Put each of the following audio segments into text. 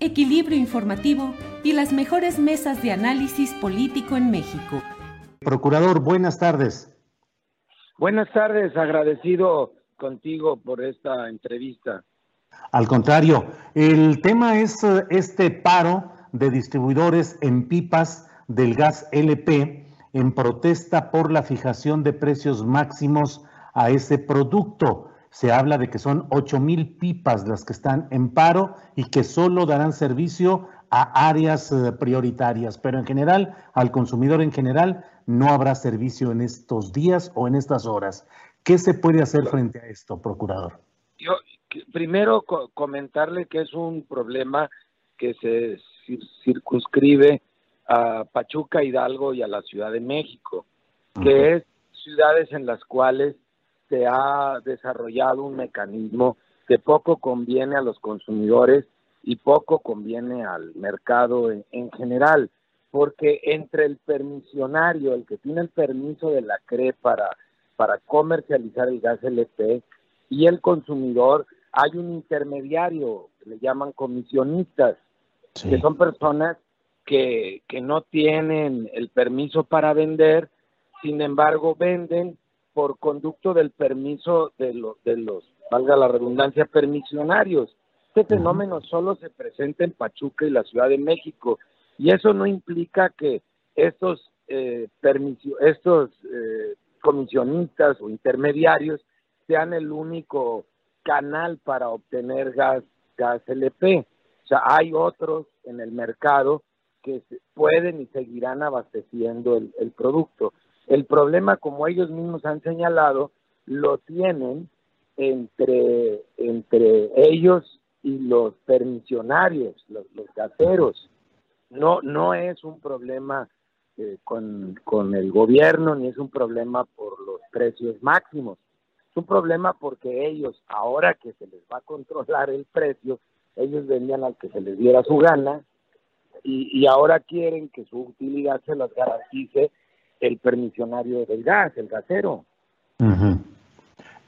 equilibrio informativo y las mejores mesas de análisis político en México. Procurador, buenas tardes. Buenas tardes, agradecido contigo por esta entrevista. Al contrario, el tema es eh, este paro de distribuidores en pipas del gas LP en protesta por la fijación de precios máximos a ese producto. Se habla de que son 8 mil pipas las que están en paro y que solo darán servicio a áreas eh, prioritarias, pero en general, al consumidor en general, no habrá servicio en estos días o en estas horas. ¿Qué se puede hacer frente a esto, procurador? Yo primero comentarle que es un problema que se circunscribe a Pachuca, Hidalgo y a la Ciudad de México, que es ciudades en las cuales se ha desarrollado un mecanismo que poco conviene a los consumidores y poco conviene al mercado en, general, porque entre el permisionario, el que tiene el permiso de la CRE para, para comercializar el gas LP, y el consumidor, hay un intermediario, que le llaman comisionistas, que son personas que, que no tienen el permiso para vender, sin embargo venden por conducto del permiso de, los de los, valga la redundancia, permisionarios. Este fenómeno solo se presenta en Pachuca y la Ciudad de México y eso no implica que estos, eh, estos eh, comisionistas o intermediarios sean el único canal para obtener gas, gas LP. O sea, hay otros en el mercado que pueden y seguirán abasteciendo el producto. El problema, como ellos mismos han señalado, lo tienen entre, entre ellos y los permisionarios, los, los gaseros. No, no es un problema eh, con, con el gobierno ni es un problema por los precios máximos. Es un problema porque ellos, ahora que se les va a controlar el precio, ellos vendían al que se les diera su gana y, y ahora quieren que su utilidad se las garantice el permisionario del gas, el gasero.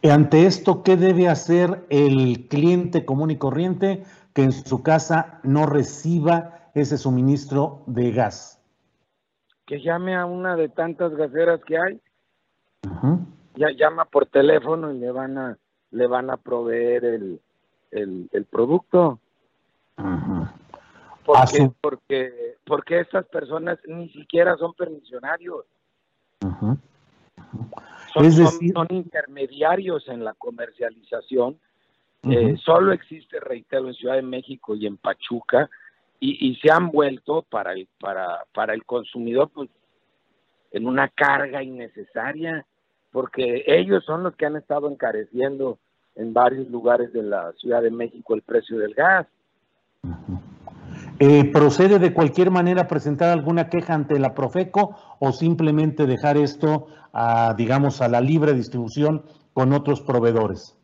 Ante esto, ¿qué debe hacer el cliente común y corriente que en su casa no reciba ese suministro de gas? Que llame a una de tantas gaseras que hay. Ya llama por teléfono y le van a le van a proveer el, el, producto. Porque, porque, porque estas personas ni siquiera son permisionarios. Son, intermediarios en la comercialización. Eh, solo existe, reitero, en Ciudad de México y en Pachuca, y, se han vuelto para el, para, para el consumidor pues, en una carga innecesaria, porque ellos son los que han estado encareciendo en varios lugares de la Ciudad de México el precio del gas. Eh, ¿Procede de cualquier manera presentar alguna queja ante la Profeco o simplemente dejar esto, a, digamos, a la libre distribución con otros proveedores?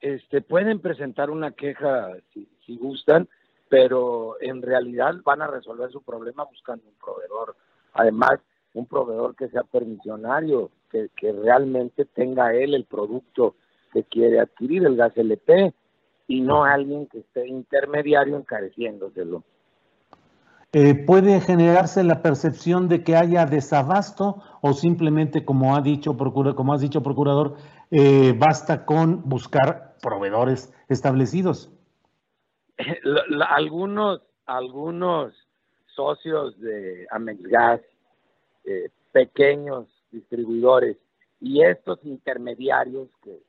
Este, pueden presentar una queja si, gustan, pero en realidad van a resolver su problema buscando un proveedor. Además, un proveedor que sea permisionario, que, que realmente tenga él el producto que quiere adquirir, el gas LP y no alguien que esté intermediario encareciéndoselo. Eh, ¿Puede generarse la percepción de que haya desabasto o simplemente, como ha dicho como has dicho, procurador, eh, basta con buscar proveedores establecidos? algunos, algunos socios de Amexgas, eh, pequeños distribuidores y estos intermediarios que,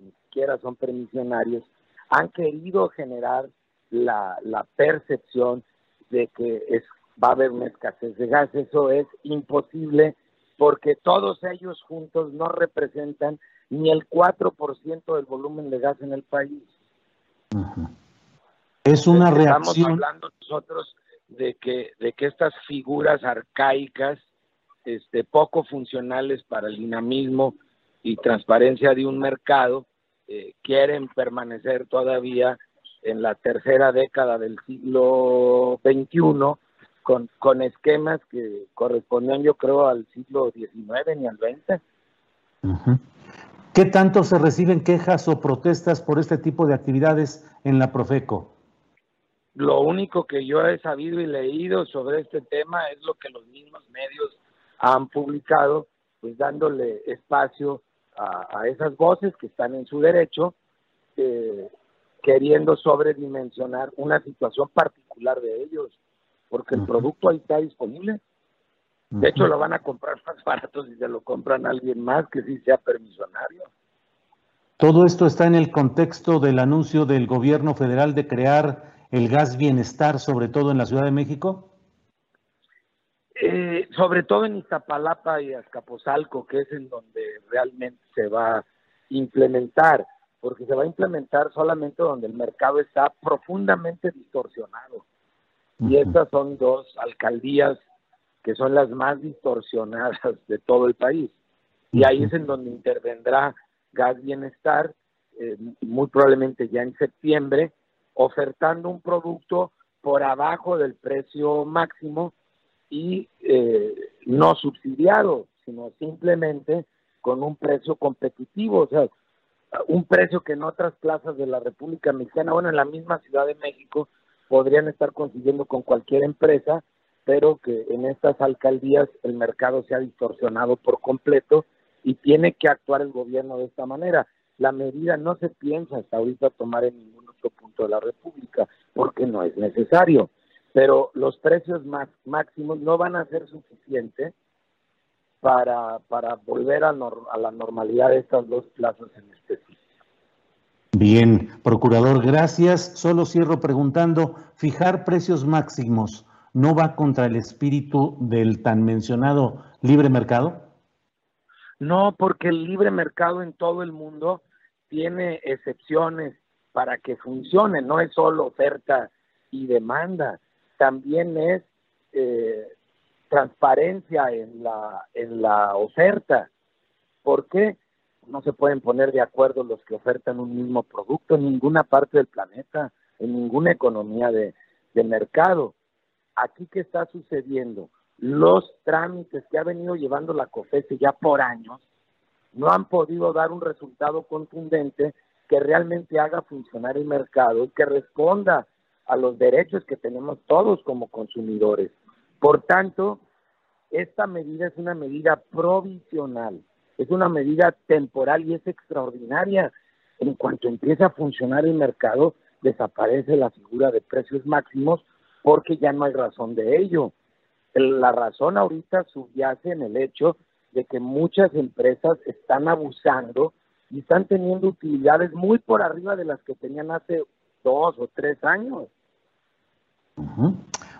ni siquiera son permisionarios, han querido generar la, la percepción de que es, va a haber una escasez de gas. Eso es imposible porque todos ellos juntos no representan ni el 4% del volumen de gas en el país. Es una reacción. Estamos hablando nosotros de que, de que estas figuras arcaicas, este, poco funcionales para el dinamismo y transparencia de un mercado, eh, quieren permanecer todavía en la tercera década del siglo XXI con, con esquemas que correspondían yo creo al siglo XIX ni al XX. ¿Qué tanto se reciben quejas o protestas por este tipo de actividades en la Profeco? Lo único que yo he sabido y leído sobre este tema es lo que los mismos medios han publicado, pues dándole espacio a, esas voces que están en su derecho, eh, queriendo sobredimensionar una situación particular de ellos, porque el producto ahí está disponible. De hecho, lo van a comprar más barato si se lo compran a alguien más que si sea permisionario. Todo esto está en el contexto del anuncio del gobierno federal de crear el gas bienestar, sobre todo en la Ciudad de México. Eh, sobre todo en Iztapalapa y Azcapotzalco, que es en donde realmente se va a implementar porque se va a implementar solamente donde el mercado está profundamente distorsionado. Y estas son dos alcaldías que son las más distorsionadas de todo el país. Y ahí es en donde intervendrá Gas Bienestar, eh, muy probablemente ya en septiembre, ofertando un producto por abajo del precio máximo y eh, no subsidiado, sino simplemente con un precio competitivo. O sea, un precio que en otras plazas de la República Mexicana, bueno, en la misma Ciudad de México, podrían estar consiguiendo con cualquier empresa, pero que en estas alcaldías el mercado se ha distorsionado por completo y tiene que actuar el gobierno de esta manera. La medida no se piensa hasta ahorita tomar en ningún otro punto de la República, porque no es necesario, pero los precios máximos no van a ser suficientes para, para volver a, a la normalidad de estas dos plazas en específico. Bien, procurador, gracias. Solo cierro preguntando, fijar precios máximos no va contra el espíritu del tan mencionado libre mercado? No, porque el libre mercado en todo el mundo tiene excepciones para que funcione, no es solo oferta y demanda, también es eh, transparencia en la, en la oferta. ¿Por qué? No se pueden poner de acuerdo los que ofertan un mismo producto en ninguna parte del planeta, en ninguna economía de, de mercado. Aquí, ¿qué está sucediendo? Los trámites que ha venido llevando la COFESE ya por años no han podido dar un resultado contundente que realmente haga funcionar el mercado y que responda a los derechos que tenemos todos como consumidores. Por tanto, esta medida es una medida provisional, es una medida temporal y es extraordinaria. En cuanto empiece a funcionar el mercado, desaparece la figura de precios máximos porque ya no hay razón de ello. La razón ahorita subyace en el hecho de que muchas empresas están abusando y están teniendo utilidades muy por arriba de las que tenían hace dos o tres años.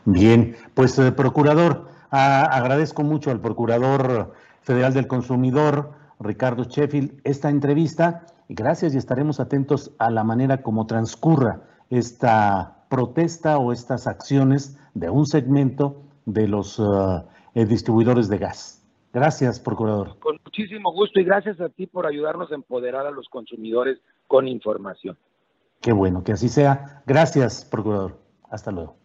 Bien, pues eh, procurador, agradezco mucho al procurador federal del consumidor, Ricardo Sheffield, esta entrevista gracias y estaremos atentos a la manera como transcurra esta protesta o estas acciones de un segmento de los eh, distribuidores de gas. Gracias, procurador. Con muchísimo gusto y gracias a ti por ayudarnos a empoderar a los consumidores con información. Qué bueno, que así sea. Gracias, procurador. Hasta luego.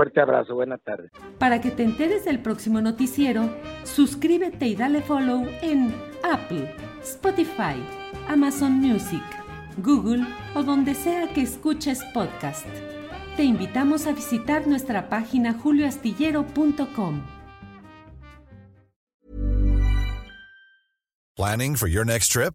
Fuerte abrazo, buena tarde. Para que te enteres del próximo noticiero, suscríbete y dale follow en Apple, Spotify, Amazon Music, Google o donde sea que escuches podcast. Te invitamos a visitar nuestra página julioastillero.com. Planning for your next trip?